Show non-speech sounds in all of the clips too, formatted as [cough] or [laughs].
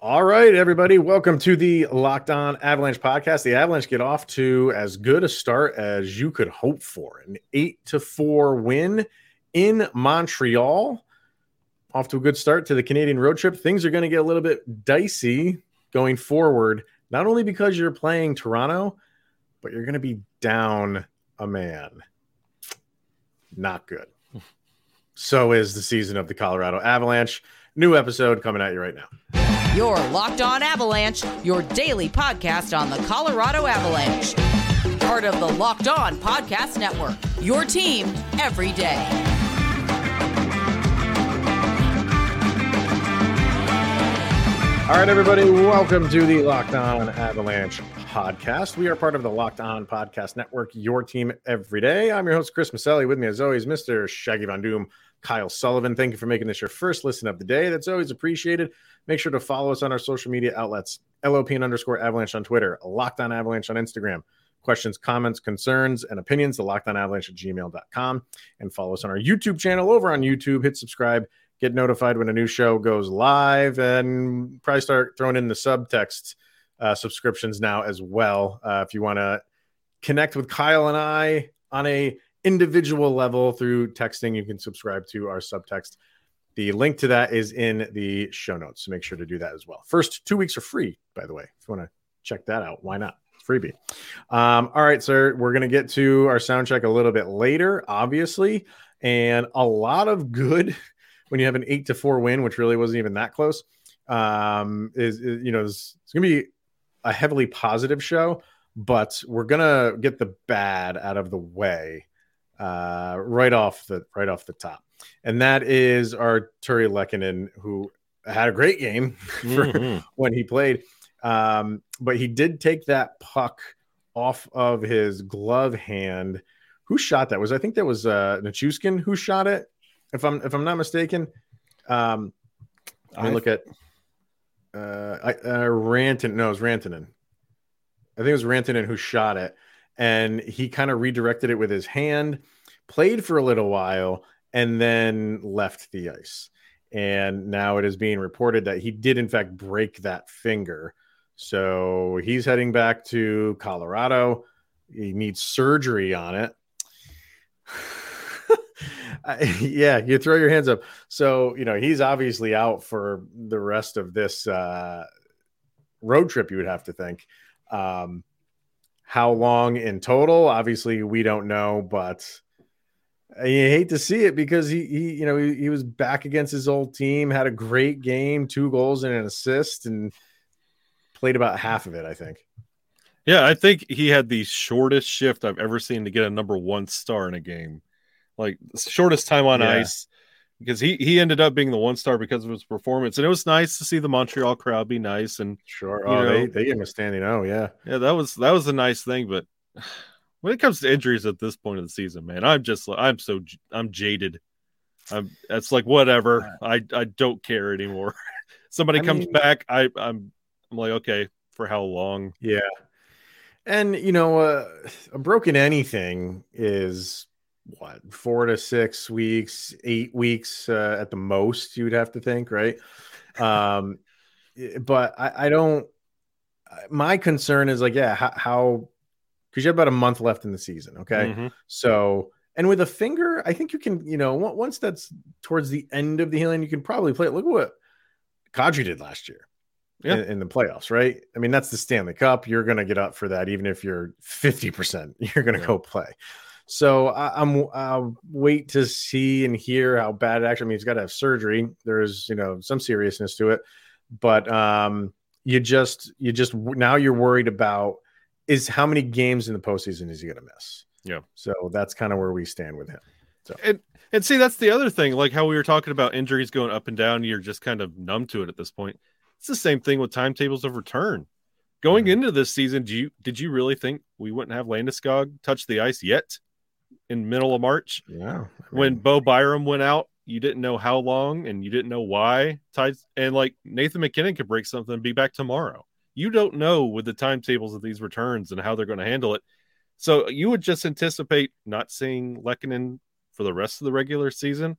All right, everybody, welcome to the Locked On Avalanche podcast. The Avalanche get off to as good a start as you could hope for an eight to four win in Montreal. Off to a good start to the Canadian road trip. Things are going to get a little bit dicey going forward, not only because you're playing Toronto, but you're going to be down a man. Not good. [laughs] So is the season of the Colorado Avalanche. New episode coming at you right now. Your Locked On Avalanche, your daily podcast on the Colorado Avalanche. Part of the Locked On Podcast Network. Your team every day. All right, everybody, welcome to the Locked On Avalanche podcast. We are part of the Locked On Podcast Network, your team every day. I'm your host, Chris Maselli. With me, as always, Mr. Shaggy Von Doom, Kyle Sullivan. Thank you for making this your first listen of the day. That's always appreciated. Make sure to follow us on our social media outlets LOP and underscore avalanche on Twitter, Locked On Avalanche on Instagram. Questions, comments, concerns, and opinions, the lockdown avalanche at gmail.com. And follow us on our YouTube channel over on YouTube. Hit subscribe get notified when a new show goes live and probably start throwing in the subtext uh, subscriptions now as well uh, if you want to connect with kyle and i on a individual level through texting you can subscribe to our subtext. The link to that is in the show notes so make sure to do that as well. First two weeks are free by the way. If you want to check that out why not? Freebie. Um, all right sir we're going to get to our sound check a little bit later obviously and a lot of good [laughs] when you have an eight to four win, which really wasn't even that close, um, is, is you know it's, it's going to be a heavily positive show, but we're gonna get the bad out of the way uh, right off the right off the top, and that is Artturi Lehkonen, who had a great game [laughs] for mm-hmm. when he played, um, but he did take that puck off of his glove hand. Who shot that? Was I think that was uh, Nichushkin who shot it if I'm if I'm not mistaken. Um, let me look at uh, I, uh Ranton. No, it was Rantanen. I think it was Rantanen who shot it, and he kind of redirected it with his hand, played for a little while, and then left the ice. And now it is being reported that he did in fact break that finger. So he's heading back to Colorado. He needs surgery on it. [sighs] yeah, you throw your hands up. So, you know, he's obviously out for the rest of this uh, road trip, you would have to think. Um, how long in total? Obviously, we don't know, but you hate to see it because he, he you know, he, he was back against his old team, had a great game, two goals and an assist, and played about half of it, I think. Yeah, I think he had the shortest shift I've ever seen to get a number one star in a game like shortest time on yeah. ice because he he ended up being the one star because of his performance, and it was nice to see the Montreal crowd be nice and sure. Oh, know, they they gave him a standing oh yeah yeah that was that was a nice thing. But [sighs] when it comes to injuries at this point of the season, man, I'm just I'm so I'm jaded. I'm it's like whatever. I I don't care anymore. [laughs] Somebody I comes mean, back, I I'm I'm like okay for how long? Yeah, and you know uh, a broken anything is what four to six weeks, eight weeks uh, at the most, you would have to think, right? Um, but I, I don't. My concern is like, yeah, how because you have about a month left in the season, okay? Mm-hmm. So and with a finger, I think you can, you know, once that's towards the end of the healing, you can probably play it. Look at what Kadri did last year. Yeah. In, in, the playoffs, right? I mean, that's the Stanley Cup. You're going to get up for that, even if you're 50%, [laughs] you're going to yeah. go play. So I, am I'll wait to see and hear how bad it actually. I mean, he's got to have surgery. There's you know some seriousness to it, but um, you just you just now you're worried about is how many games in the postseason is he going to miss? Yeah. So that's kind of where we stand with him. So and and see that's the other thing, like how we were talking about injuries going up and down. You're just kind of numb to it at this point. It's the same thing with timetables of return. Going mm-hmm. into this season, do you did you really think we wouldn't have Landeskog touch the ice yet? In middle of March. Yeah. I mean, when Bo Byram went out, you didn't know how long and you didn't know why. And like Nathan MacKinnon could break something and be back tomorrow. You don't know with the timetables of these returns and how they're going to handle it. So you would just anticipate not seeing Lehkonen for the rest of the regular season.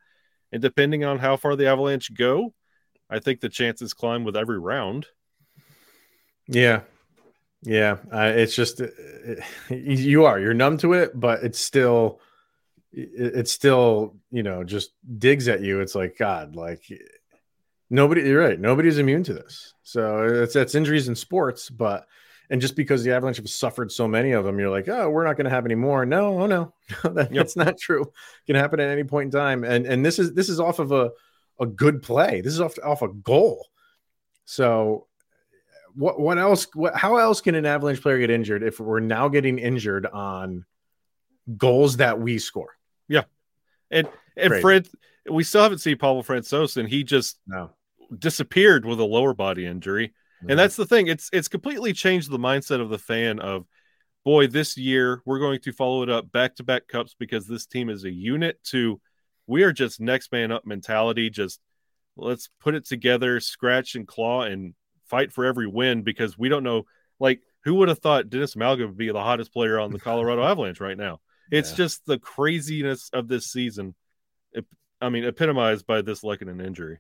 And depending on how far the Avalanche go, I think the chances climb with every round. Yeah, yeah. Uh, it's just it, you are you're numb to it, but it's still it, it's still you know just digs at you. It's like God, like nobody. You're right. Nobody's immune to this. So it's that's injuries in sports, but and just because the Avalanche have suffered so many of them, you're like, oh, we're not going to have any more. No, oh no, [laughs] that, yep. that's not true. It can happen at any point in time. And and this is this is off of a a good play. This is off off a goal. So what what else? What, how else can an Avalanche player get injured if we're now getting injured on goals that we score? Yeah, and and Great. Fred, we still haven't seen Pavel Francouz, and he just no. disappeared with a lower body injury. Mm-hmm. And that's the thing. It's it's completely changed the mindset of the fan of boy, this year we're going to follow it up back to back cups because this team is a unit to we are just next man up mentality. Just let's put it together, scratch and claw and fight for every win because we don't know like who would have thought Denis Malgin would be the hottest player on the Colorado [laughs] Avalanche right now? It's yeah. just the craziness of this season. It, I mean, epitomized by this Lehkonen injury.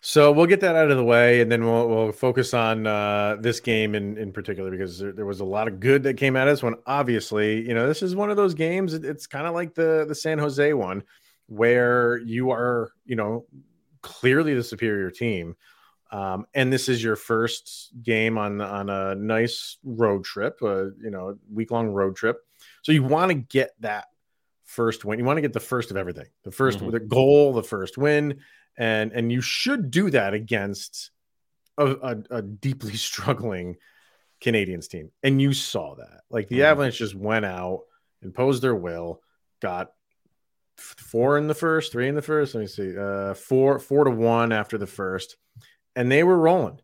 So we'll get that out of the way, and then we'll, we'll focus on uh, this game in, in particular because there, there, was a lot of good that came out of us. When obviously, you know, this is one of those games. It's kind of like the the San Jose one, where you are, you know, clearly the superior team, um, and this is your first game on on a nice road trip, uh, you know, week long road trip. So you want to get that first win. You want to get the first of everything, the 1st mm-hmm. the goal, the first win and and you should do that against a, a, a deeply [laughs] struggling Canadiens team, and you saw that. Like the mm-hmm. Avalanche just went out, imposed their will, got four in the first, three in the first. Let me see, uh, four four to one after the first, and they were rolling.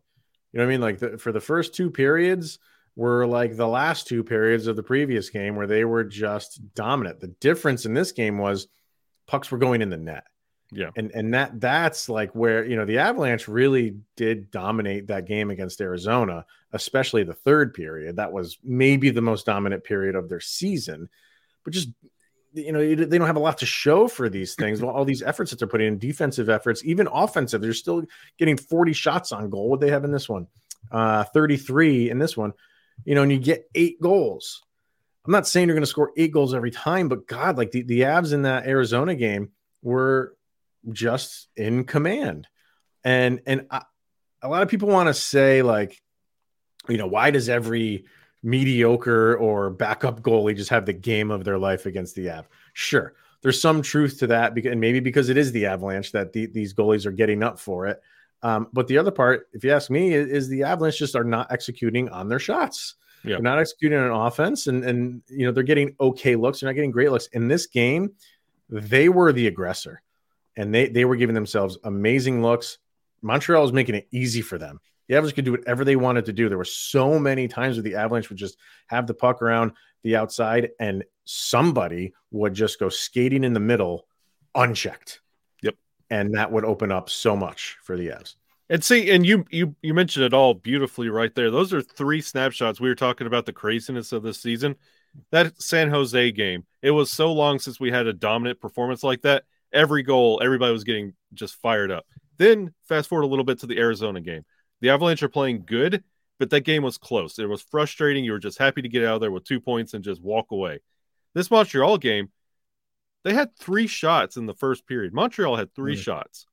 You know what I mean? Like the, for the first two periods were like the last two periods of the previous game where they were just dominant. The difference in this game was pucks were going in the net. Yeah. And and that that's like where, you know, the Avalanche really did dominate that game against Arizona, especially the third period. That was maybe the most dominant period of their season. But just you know, they don't have a lot to show for these [clears throat] things. all these efforts that they're putting in, defensive efforts, even offensive, they're still getting 40 shots on goal. What they have in this one, uh, 33 in this one, you know, and you get eight goals. I'm not saying you're going to score eight goals every time, but God, like the, the Avs in that Arizona game were just in command. And and I, a lot of people want to say like, you know, why does every mediocre or backup goalie just have the game of their life against the Av? Sure, there's some truth to that, because, and maybe because it is the Avalanche that the, these goalies are getting up for it. Um, but the other part, if you ask me, is, is, the Avalanche just are not executing on their shots. Yeah. They're not executing on offense, and and you know they're getting okay looks. They're not getting great looks. In this game, they were the aggressor and they they were giving themselves amazing looks. Montreal is making it easy for them. The Avalanche could do whatever they wanted to do. There were so many times where the Avalanche would just have the puck around the outside, and somebody would just go skating in the middle, unchecked. Yep, and that would open up so much for the Avs. And see, and you you you mentioned it all beautifully right there. Those are three snapshots. We were talking about the craziness of this season. That San Jose game. It was so long since we had a dominant performance like that every goal, everybody was getting just fired up. Then fast forward a little bit to the Arizona game. The Avalanche are playing good, but that game was close. It was frustrating. You were just happy to get out of there with two points and just walk away. This Montreal game, they had three shots in the first period. Montreal had three mm. shots,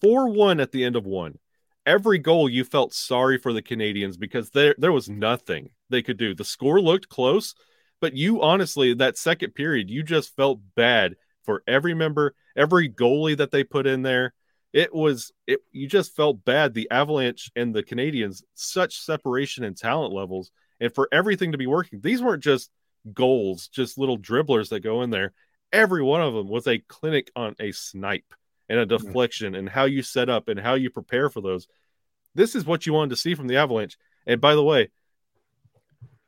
4 1 at the end of one. Every goal, you felt sorry for the Canadiens because there, there was nothing they could do. The score looked close, but you honestly, that second period, you just felt bad for every member, every goalie that they put in there. It was it you just felt bad. The Avalanche and the canadiens such separation in talent levels, and for everything to be working. These weren't just goals, just little dribblers that go in there. Every one of them was a clinic on a snipe and a deflection and how you set up and how you prepare for those. This is what you wanted to see from the Avalanche. And by the way,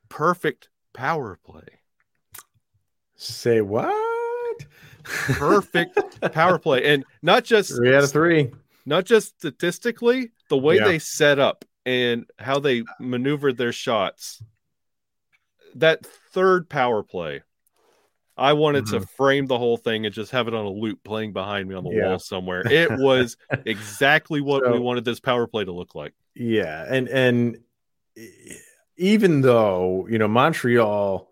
perfect power play. Say what? Perfect power play, and not just three out of three. Not just statistically, the way yeah. they set up and how they maneuvered their shots. That third power play, I wanted mm-hmm. to frame the whole thing and just have it on a loop playing behind me on the yeah. wall somewhere. It was [laughs] exactly what so, we wanted this power play to look like. Yeah, and and even though you know Montreal,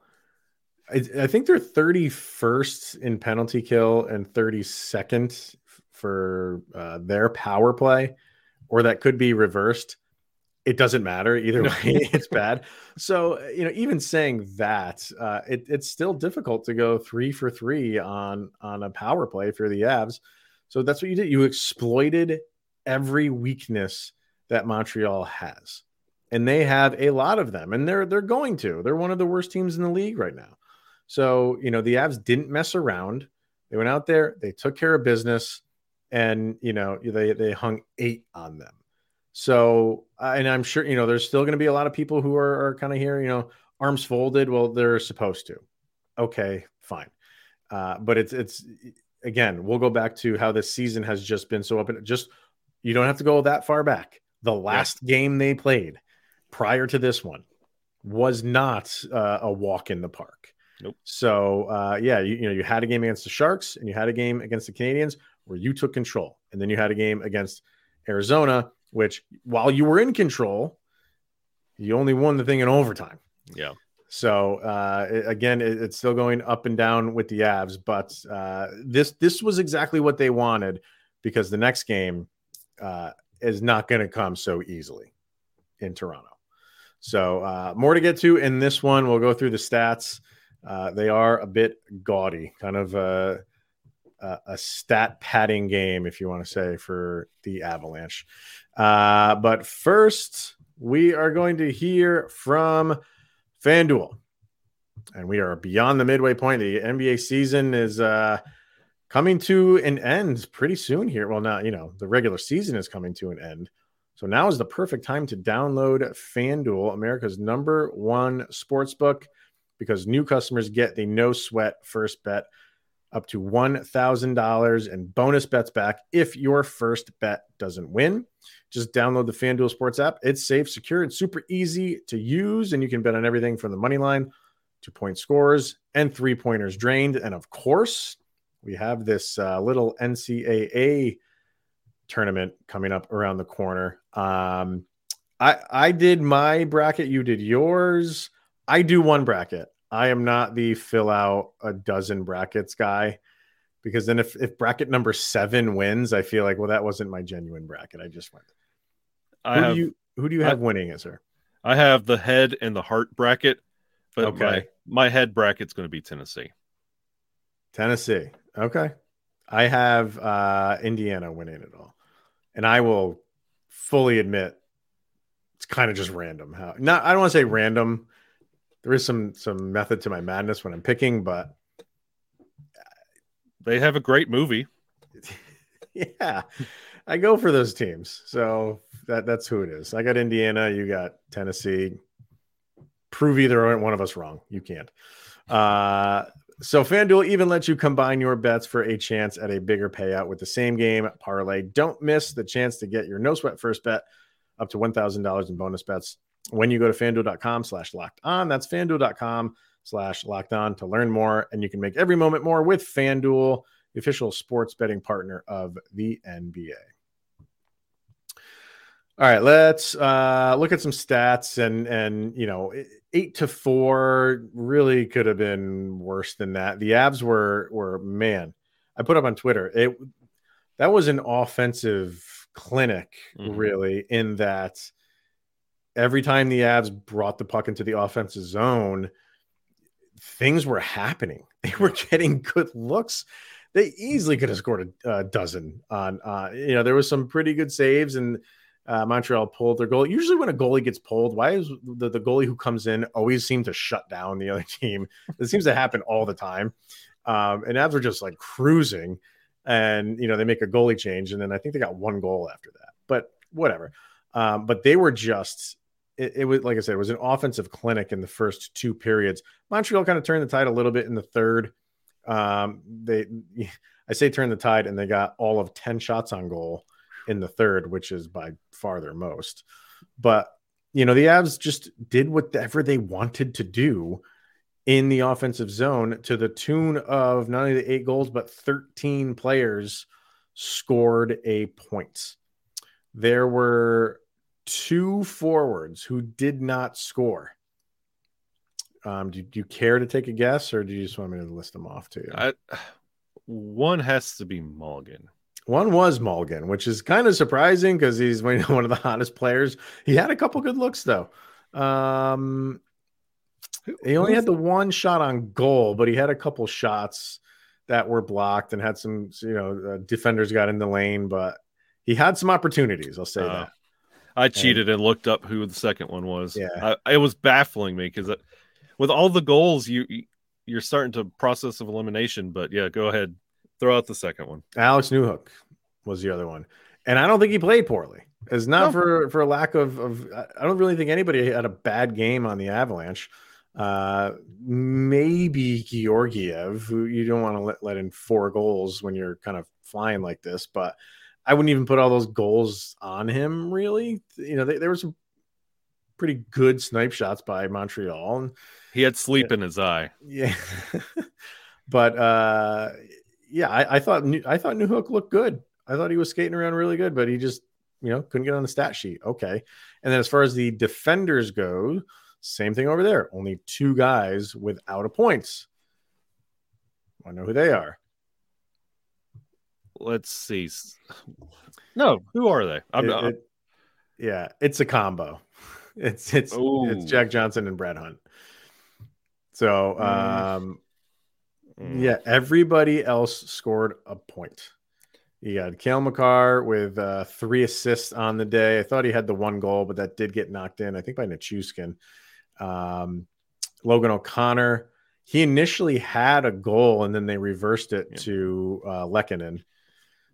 I, I think they're thirty first in penalty kill and thirty second for uh, their power play, or that could be reversed. It doesn't matter either way [laughs] it's bad. So you know even saying that uh, it, it's still difficult to go three for three on on a power play for the avs. So that's what you did. You exploited every weakness that montreal has and they have a lot of them and they're they're going to. They're one of the worst teams in the league right now so you know the avs didn't mess around they went out there they took care of business and you know they they hung eight on them so, uh, and I'm sure, you know, there's still going to be a lot of people who are, are kind of here, you know, arms folded. Well, they're supposed to. Okay, fine. Uh, but it's, it's, again, we'll go back to how this season has just been so open. Just, you don't have to go that far back. The last yeah. game they played prior to this one was not uh, a walk in the park. Nope. So, uh, yeah, you, you know, you had a game against the Sharks and you had a game against the Canadiens where you took control. And then you had a game against Arizona which while you were in control, you only won the thing in overtime. Yeah. So uh, it, again, it, it's still going up and down with the Avs, but uh, this this was exactly what they wanted because the next game uh, is not going to come so easily in Toronto. So uh, more to get to in this one. We'll go through the stats. Uh, they are a bit gaudy, kind of a, a stat padding game, if you want to say, for the Avalanche. Uh, but first, we are going to hear from FanDuel. And we are beyond the midway point. The NBA season is uh, coming to an end pretty soon here. Well, not, you know, the regular season is coming to an end. So now is the perfect time to download FanDuel, America's number one sports book, because new customers get the no sweat first bet up to $1,000 and bonus bets back if your first bet doesn't win. Just download the FanDuel Sports app. It's safe, secure, and super easy to use. And you can bet on everything from the money line to point scores and three pointers drained. And of course, we have this uh, little NCAA tournament coming up around the corner. Um, I I did my bracket, you did yours. I do one bracket. I am not the fill out a dozen brackets guy because then if, if bracket number seven wins, I feel like, well, that wasn't my genuine bracket. I just went. I who have, do you who do you have I, winning it, sir? I have the head and the heart bracket, but okay. my, my head bracket's going to be Tennessee. Tennessee. Okay. I have uh, Indiana winning it all. And I will fully admit it's kind of just random how not I don't want to say random. There is some some method to my madness when I'm picking, but they have a great movie. [laughs] yeah. I go for those teams. So that that's who it is. I got Indiana, you got Tennessee. Prove either one of us wrong. You can't. Uh, so FanDuel even lets you combine your bets for a chance at a bigger payout with the same game parlay. Don't miss the chance to get your no sweat first bet up to $1,000 in bonus bets when you go to fanduel.com slash locked on. That's fanduel.com slash locked on to learn more. And you can make every moment more with FanDuel, the official sports betting partner of the NBA. All right, let's uh, look at some stats and and you know eight to four really could have been worse than that. The Avs were were man. I put up on Twitter it that was an offensive clinic mm-hmm. really in that every time the Avs brought the puck into the offensive zone, things were happening. [laughs] They were getting good looks. They easily could have scored a, a dozen on. Uh, you know, there was some pretty good saves and uh, Montreal pulled their goal. Usually, when a goalie gets pulled, why is the, the goalie who comes in always seem to shut down the other [laughs] team? It seems to happen all the time. Um, and Avs were just like cruising, and you know they make a goalie change, and then I think they got one goal after that. But whatever. Um, but they were just it, it, was like I said, it was an offensive clinic in the first two periods. Montreal kind of turned the tide a little bit in the third. Um, they, [laughs] I say turn the tide, and they got all of ten shots on goal in the third, which is by far their most. But you know, the Avs just did whatever they wanted to do in the offensive zone to the tune of not only the eight goals, but 13 players scored a point. There were two forwards who did not score. Um, do, do, you care to take a guess, or do you just want me to list them off to you? I, [sighs] one has to be Malgin. One was Malgin, which is kind of surprising because he's [laughs] one of the hottest players. He had a couple good looks though. Um, he only had the one shot on goal, but he had a couple shots that were blocked and had some, you know, uh, defenders got in the lane, but he had some opportunities. I'll say uh, that. I cheated and, and, looked up who the second one was. Yeah, I, it was baffling me because with all the goals, you you're starting to process of elimination. But yeah, go ahead, throw out the second one. Alex Newhook was the other one, and I don't think he played poorly. It's not no. for for a lack of of. I don't really think anybody had a bad game on the Avalanche. Uh, maybe Georgiev, who you don't want to let, let in four goals when you're kind of flying like this, but I wouldn't even put all those goals on him, really. You know, they, there were some pretty good snipe shots by Montreal. And, he had sleep in his eye. Yeah. [laughs] but uh, yeah, I, I thought I thought Newhook looked good. I thought he was skating around really good, but he just you know couldn't get on the stat sheet. Okay. And then as far as the defenders go, same thing over there. Only two guys without a points. I know who they are. Let's see. [sighs] No, who are they? I'm it, not. It, yeah, it's a combo. [laughs] It's it's Ooh. it's Jack Johnson and Brad Hunt. So, mm. um, mm. yeah, everybody else scored a point. You got Cale Makar with uh, three assists on the day. I thought he had the one goal, but that did get knocked in, I think, by Nichushkin. Um, Logan O'Connor, he initially had a goal and then they reversed it yeah. to uh.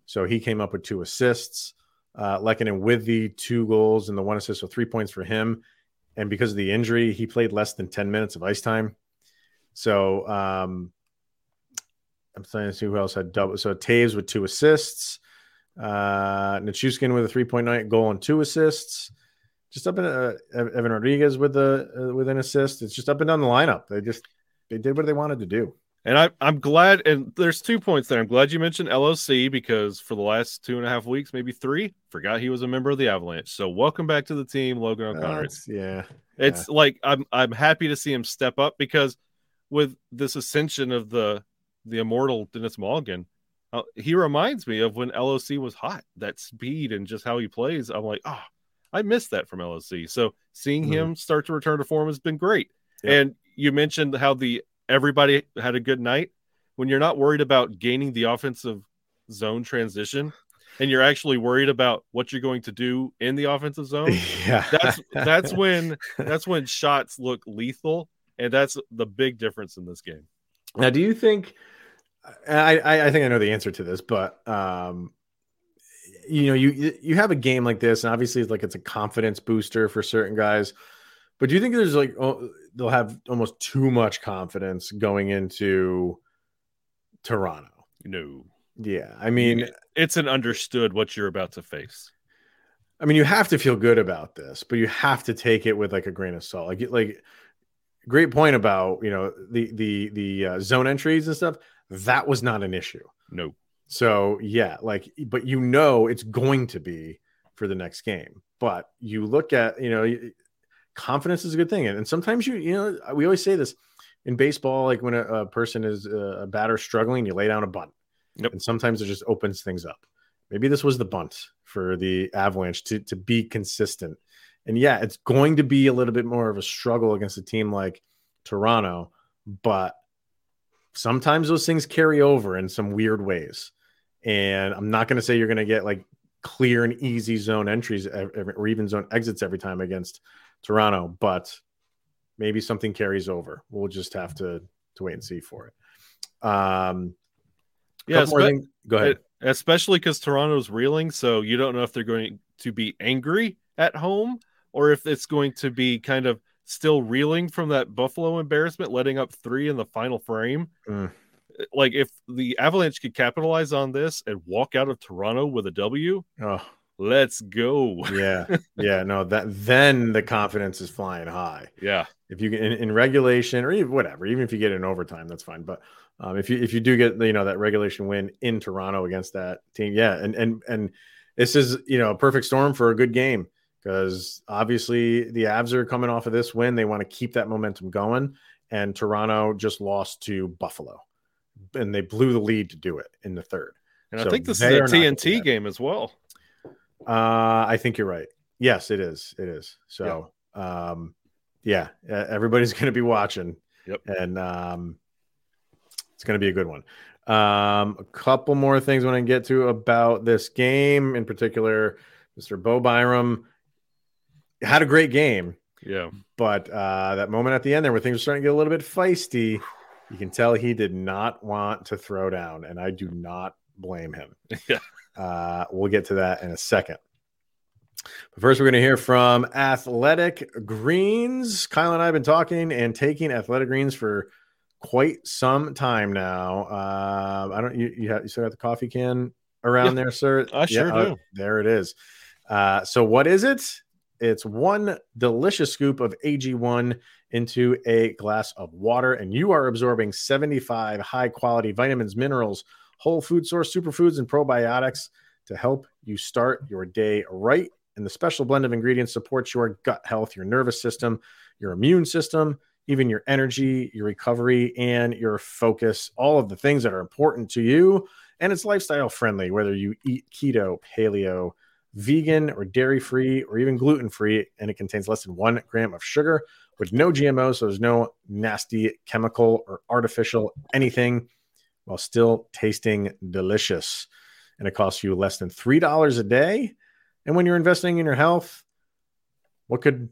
So he came up with two assists. Uh, Lehkonen with the two goals and the one assist, so three points for him. And because of the injury, he played less than 10 minutes of ice time. So um, I'm trying to see who else had double. So Toews with two assists, uh, with a 3.9 goal and two assists just up in uh, Evan Rodrigues with the uh, with an assist. It's just up and down the lineup. They just they did what they wanted to do. And I, I'm glad. And there's two points there. I'm glad you mentioned LOC because for the last two and a half weeks, maybe three, forgot he was a member of the Avalanche. So welcome back to the team, Logan O'Connor. yeah, it's yeah. like I'm I'm happy to see him step up because with this ascension of the the immortal Denis Malgin, uh, he reminds me of when LOC was hot. That speed and just how he plays. I'm like, oh, I missed that from LOC. So seeing mm-hmm. him start to return to form has been great. And you mentioned how the everybody had a good night. When you're not worried about gaining the offensive zone transition, and you're actually worried about what you're going to do in the offensive [laughs] zone, yeah, that's that's [laughs] when that's when shots look lethal, and that's the big difference in this game. Now, do you think? I I, think I know the answer to this, but um, you know, you you have a game like this, and obviously, it's like it's a confidence booster for certain guys. But do you think there's like oh, they'll have almost too much confidence going into Toronto? No. Yeah, I mean, it's an understood what you're about to face. I mean, you have to feel good about this, but you have to take it with like a grain of salt. Like, like great point about you know the the the uh, zone entries and stuff. That was not an issue. No. So yeah, like, but you know it's going to be for the next game. But you look at, you know, confidence is a good thing, and, and sometimes you, you know, we always say this in baseball, like when a, a person is uh, a batter struggling, you lay down a bunt, yep. and sometimes it just opens things up. Maybe this was the bunt for the Avalanche to to be consistent. And yeah, it's going to be a little bit more of a struggle against a team like Toronto, but sometimes those things carry over in some weird ways. And I'm not going to say you're going to get like clear and easy zone entries or even zone exits every time against Toronto, but maybe something carries over. We'll just have to to wait and see for it. Um, yeah, spe- go ahead. Especially because Toronto's reeling, so you don't know if they're going to be angry at home or if it's going to be kind of still reeling from that Buffalo embarrassment, letting up three in the final frame. Mm like if the Avalanche could capitalize on this and walk out of Toronto with a W, oh. Let's go. [laughs] Yeah, yeah. No, that then the confidence is flying high. Yeah. If you get in, in regulation or even whatever, even if you get in overtime, that's fine. But um, if you if you do get you know that regulation win in Toronto against that team, yeah, and and and this is you know a perfect storm for a good game because obviously the Avs are coming off of this win. They want to keep that momentum going, and Toronto just lost to Buffalo, and they blew the lead to do it in the third. And I think this is a are not gonna do TNT game as well. Uh, I think you're right. Yes, it is. It is. So, um, yeah, everybody's [laughs] going to be watching. Yep. And um, it's going to be a good one. Um, a couple more things when I get to about this game in particular. Mr. Bo Byram had a great game, Yeah. but uh, that moment at the end there where things are starting to get a little bit feisty, you can tell he did not want to throw down, and I do not blame him. [laughs] Yeah. Uh, we'll get to that in a second. But first, we're going to hear from Athletic Greens. Kyle and I have been talking and taking Athletic Greens for quite some time now. Uh, I don't. You you, have, you still got the coffee can around there, sir? I sure oh, do. there it is. Uh, so what is it? It's one delicious scoop of AG1 into a glass of water, and you are absorbing 75 high quality vitamins, minerals, whole food source superfoods, and probiotics to help you start your day right. And the special blend of ingredients supports your gut health, your nervous system, your immune system, even your energy, your recovery, and your focus. All of the things that are important to you. And it's lifestyle friendly, whether you eat keto, paleo, vegan, or dairy free, or even gluten free. And it contains less than one gram of sugar with no GMOs. So there's no nasty chemical or artificial anything while still tasting delicious. And it costs you less than $3 a day. And when you're investing in your health, what could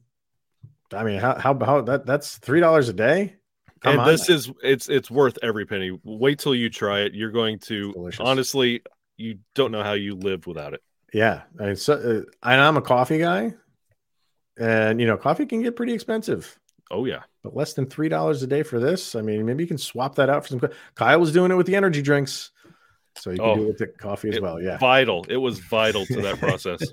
I mean, how how, how that that's three dollars a day? Come and on this is it's it's worth every penny. Wait till you try it. You're going to honestly, you don't know how you lived without it. yeah. I mean, so, uh, and I'm a coffee guy, and you know, coffee can get pretty expensive. Oh yeah. But less than three dollars a day for this. I mean, maybe you can swap that out for some. Kyle was doing it with the energy drinks, so you can Oh, do it with the coffee as It- well. Yeah. Vital. It was vital to that [laughs] process.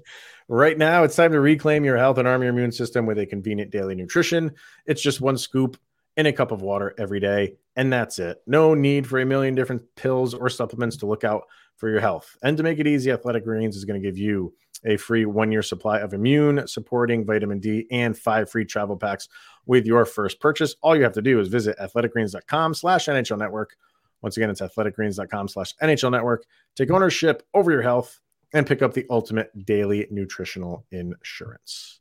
Right now, it's time to reclaim your health and arm your immune system with a convenient daily nutrition. It's just one scoop in a cup of water every day, and that's it. No need for a million different pills or supplements to look out for your health. And to make it easy, Athletic Greens is going to give you a free one year supply of immune supporting vitamin D and five free travel packs with your first purchase. All you have to do is visit athleticgreens.com slash NHL network. Once again, it's athleticgreens.com slash NHL network. Take ownership over your health and pick up the ultimate daily nutritional insurance.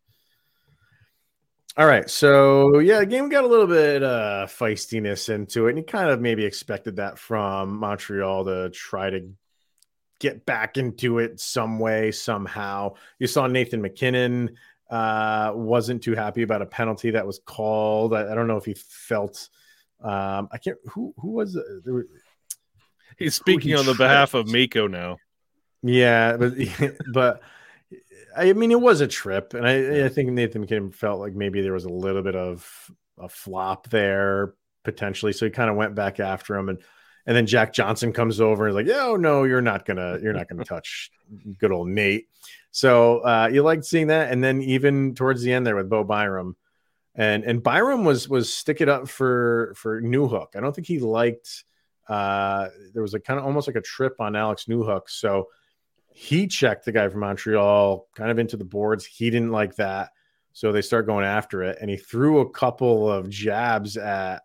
All right. So, yeah, the game got a little bit uh, feistiness into it. And you kind of maybe expected that from Montreal to try to get back into it some way, somehow. You saw Nathan MacKinnon uh, wasn't too happy about a penalty that was called. I, I don't know if he felt. Um, I can't. Who who was? There were, He's speaking he on the behalf of Mikko now. Yeah, but [laughs] but I mean, it was a trip, and I, I think Nathan MacKinnon felt like maybe there was a little bit of a flop there potentially, so he kind of went back after him, and and then Jack Johnson comes over and is like, "Yeah, oh no, you're not gonna you're not gonna touch good old Nate." So uh, you liked seeing that, and then even towards the end there with Bo Byram, and and Byram was was stick it up for for Newhook. I don't think he liked. Uh, there was a kind of almost like a trip on Alex Newhook, so he checked the guy from Montreal kind of into the boards. He didn't like that. So they start going after it. And he threw a couple of jabs at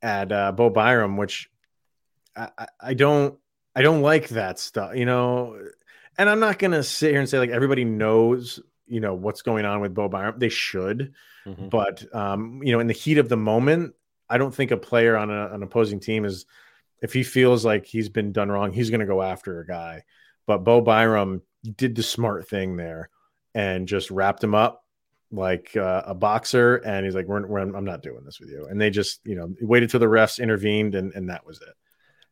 at uh, Bo Byram, which I, I, don't I don't like that stuff, you know. And I'm not gonna sit here and say like everybody knows, you know, what's going on with Bo Byram. They should, Mhm. but um, you know, in the heat of the moment, I don't think a player on a, an opposing team is if he feels like he's been done wrong, he's going to go after a guy. But Bo Byram did the smart thing there and just wrapped him up like uh, a boxer. And he's like, we're, we're, I'm not doing this with you. And they just, you know, waited till the refs intervened and, and that was it.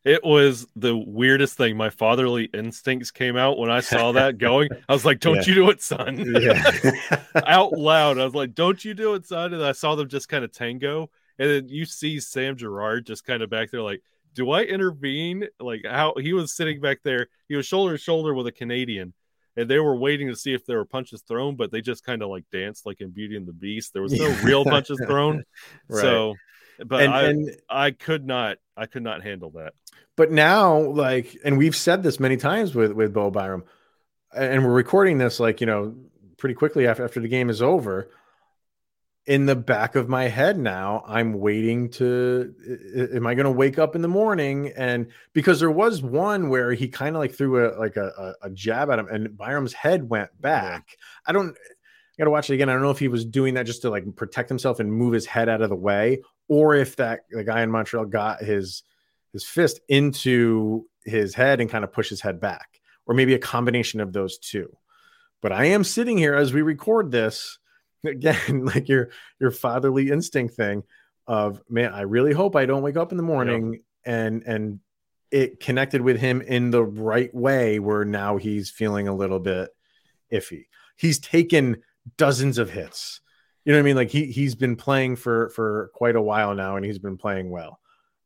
It was the weirdest thing. My fatherly instincts came out when I saw that going. I was like, "Don't Yeah. you do it, son!" Yeah. [laughs] out loud. I was like, "Don't you do it, son!" And I saw them just kind of tango, and then you see Sam Girard just kind of back there, like, "Do I intervene?" Like how he was sitting back there, he was shoulder to shoulder with a Canadian, and they were waiting to see if there were punches thrown, but they just kind of like danced like in Beauty and the Beast. There was no real [laughs] punches thrown. Right. So, but and, I, and I could not, I could not handle that. but now like and we've said this many times with with Bo Byram and we're recording this like you know pretty quickly after after the game is over in the back of my head now i'm waiting to am i going to wake up in the morning and because there was one where he kind of like threw a like a, a, jab at him and byram's head went back i don't I gotta watch it again. I don't know if he was doing that just to like protect himself and move his head out of the way, or if that the guy in Montreal got his his fist into his head and kind of push his head back, or maybe a combination of those two. But I am sitting here as we record this [laughs] again, like your your fatherly instinct thing of man, I really hope I don't wake up in the morning and and it connected with him in the right way where now he's feeling a little bit iffy. He's taken dozens of hits. You know what I mean? Like he he's been playing for for quite a while now and he's been playing well.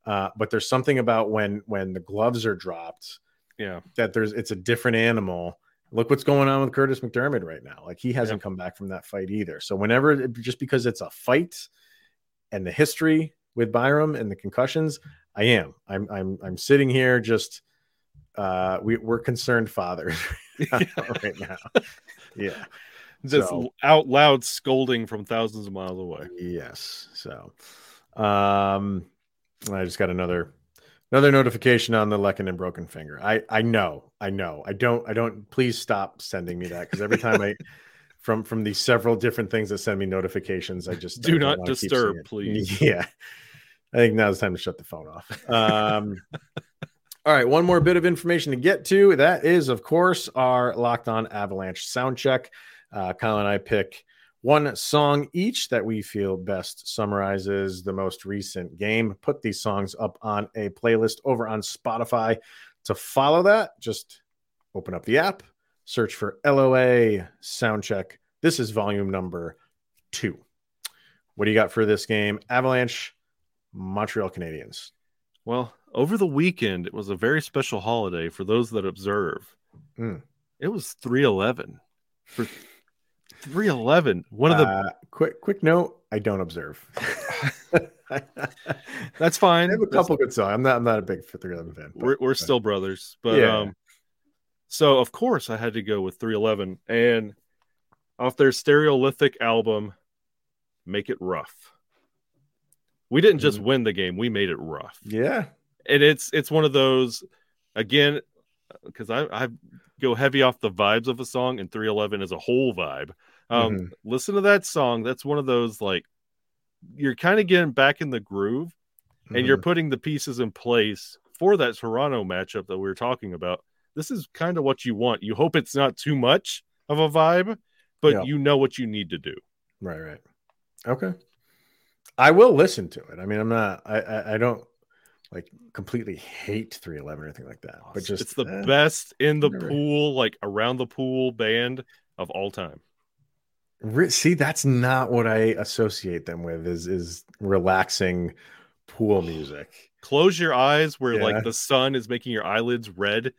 Uh, but there's something about when when the gloves are dropped Yeah. that there's it's a different animal. Look what's going on with Kurtis MacDermid right now. Like he hasn't come back from that fight either. So whenever just because it's a fight and the history with Byram and the concussions, I am. I'm I'm I'm sitting here just uh we, we're concerned fathers [laughs] [laughs] right now. Yeah. Just So- out loud scolding from thousands of miles away. Yes. So um I just got another another notification on the Lehkonen broken finger. I I know, I know. I don't I don't please stop sending me that because every time I [laughs] from from these several different things that send me notifications, I just Do don't not disturb, please. [laughs] Yeah. I think now it's time to shut the phone off. Um [laughs] all right, one more bit of information to get to. That is, of course, our Locked On Avalanche sound check. Uh, Kyle and I pick one song each that we feel best summarizes the most recent game. Put these songs up on a playlist over on Spotify. To follow that, just open up the app, search for LOA Soundcheck. This is volume number two. What do you got for this game? Avalanche, Montreal Canadiens. Well, over the weekend, it was a very special holiday for those that observe. Mm. It was 311 for 311. One of the Uh, quick quick note: I don't observe. [laughs] That's fine. have a That's- couple good songs. I'm not. I'm not a big Fifth Eleven fan. but- we're we're still brothers, but Yeah. um so of course I had to go with 311 and off their stereolithic album Make It Rough. We didn't just Mhm. win the game, we made it rough. yeah. and it's it's one of those again because I, I go heavy off the vibes of a song and 311 is a whole vibe um Mhm. listen to that song that's one of those like you're kind of getting back in the groove and you're Mhm. putting the pieces in place for that toronto matchup that we were talking about this is kind of what you want you hope it's not too much of a vibe but Yeah. you know what you need to do right, right. Okay. I will listen to it. I mean, I'm not. I I, I don't like completely hate 311 or anything like that. But just it's the eh, best in the pool like around the pool band of all time see, that's not what I associate them with. Is is relaxing pool music. close your eyes where Yeah. like the sun is making your eyelids red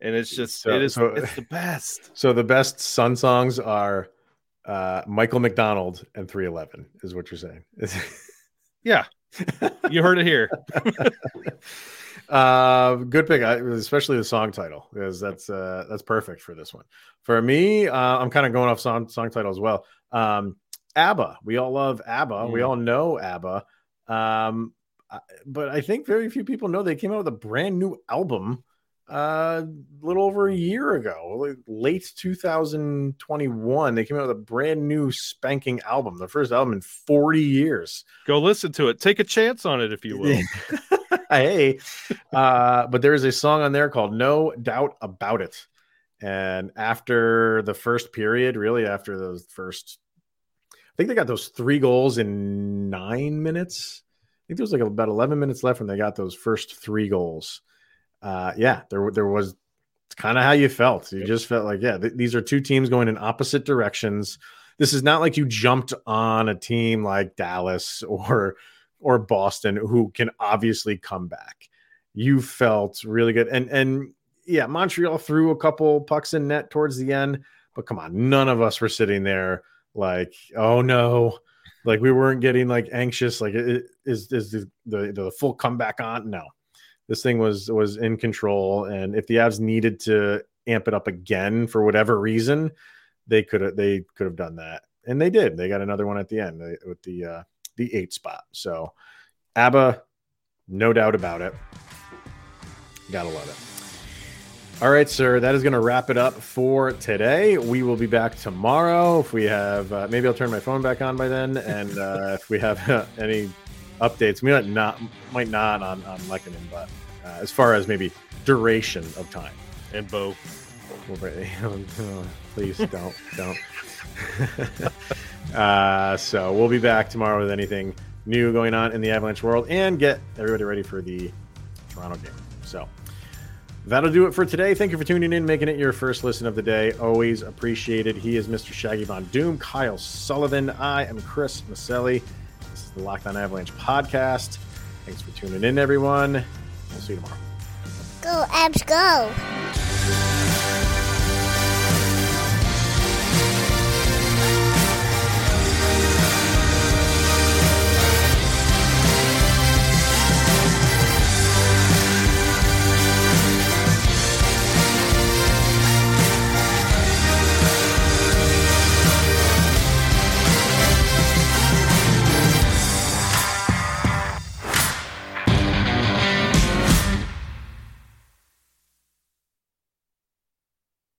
and it's just So- it is so- it's the best [laughs] So the best Sun songs are uh Michael McDonald and 311 is what you're saying. [laughs] yeah you heard it here. [laughs] Uh good pick. I, especially the song title because that's uh that's perfect for this one. For me uh i'm kind of going off song song title as well. Um abba. We all love abba. We Mm. all know abba. Um but i think very few people know they came out with a brand new album a little over a year ago late 2021 they came out with a brand new spanking album the first album in 40 years go listen to it take a chance on it if you will [laughs] hey, uh, but there is a song on there called No Doubt About It. And after the first period, really after those first, I think they got those three goals in nine minutes. I think there was like about 11 minutes left when they got those first three goals. Uh, yeah, there, there was kind of how you felt. You just felt like, yeah, th- these are two teams going in opposite directions. This is not like you jumped on a team like Dallas [laughs] or or Boston who can obviously come back. You felt really good, and and yeah, Montreal threw a couple pucks in net towards the end, but come on, none of us were sitting there like, oh no, like we weren't getting like anxious. Like, it, is is the, the the full comeback on? No, this thing was was in control, and if the Avs needed to amp it up again for whatever reason, they could have they could have done that, and they did. They got another one at the end with the uh, the eight spot. So, ABBA, no doubt about it. Gotta love it. All right, sir. That is going to wrap it up for today. We will be back tomorrow. If we have, uh, maybe I'll turn my phone back on by then. And uh, if we have uh, any updates, we might not, might not on on Lehkonen, but uh, as far as maybe duration of time and Bo, [laughs] please don't, don't. [laughs] Uh, so we'll be back tomorrow with anything new going on in the Avalanche world and get everybody ready for the Toronto game. So. That'll do it for today. Thank you for tuning in, making it your first listen of the day. Always appreciated. He is Mr. Shaggy Von Doom, Kyle Sullivan. I am Chris Maselli. This is the Locked On Avalanche podcast. Thanks for tuning in, everyone. We'll see you tomorrow. Go, Avs, go.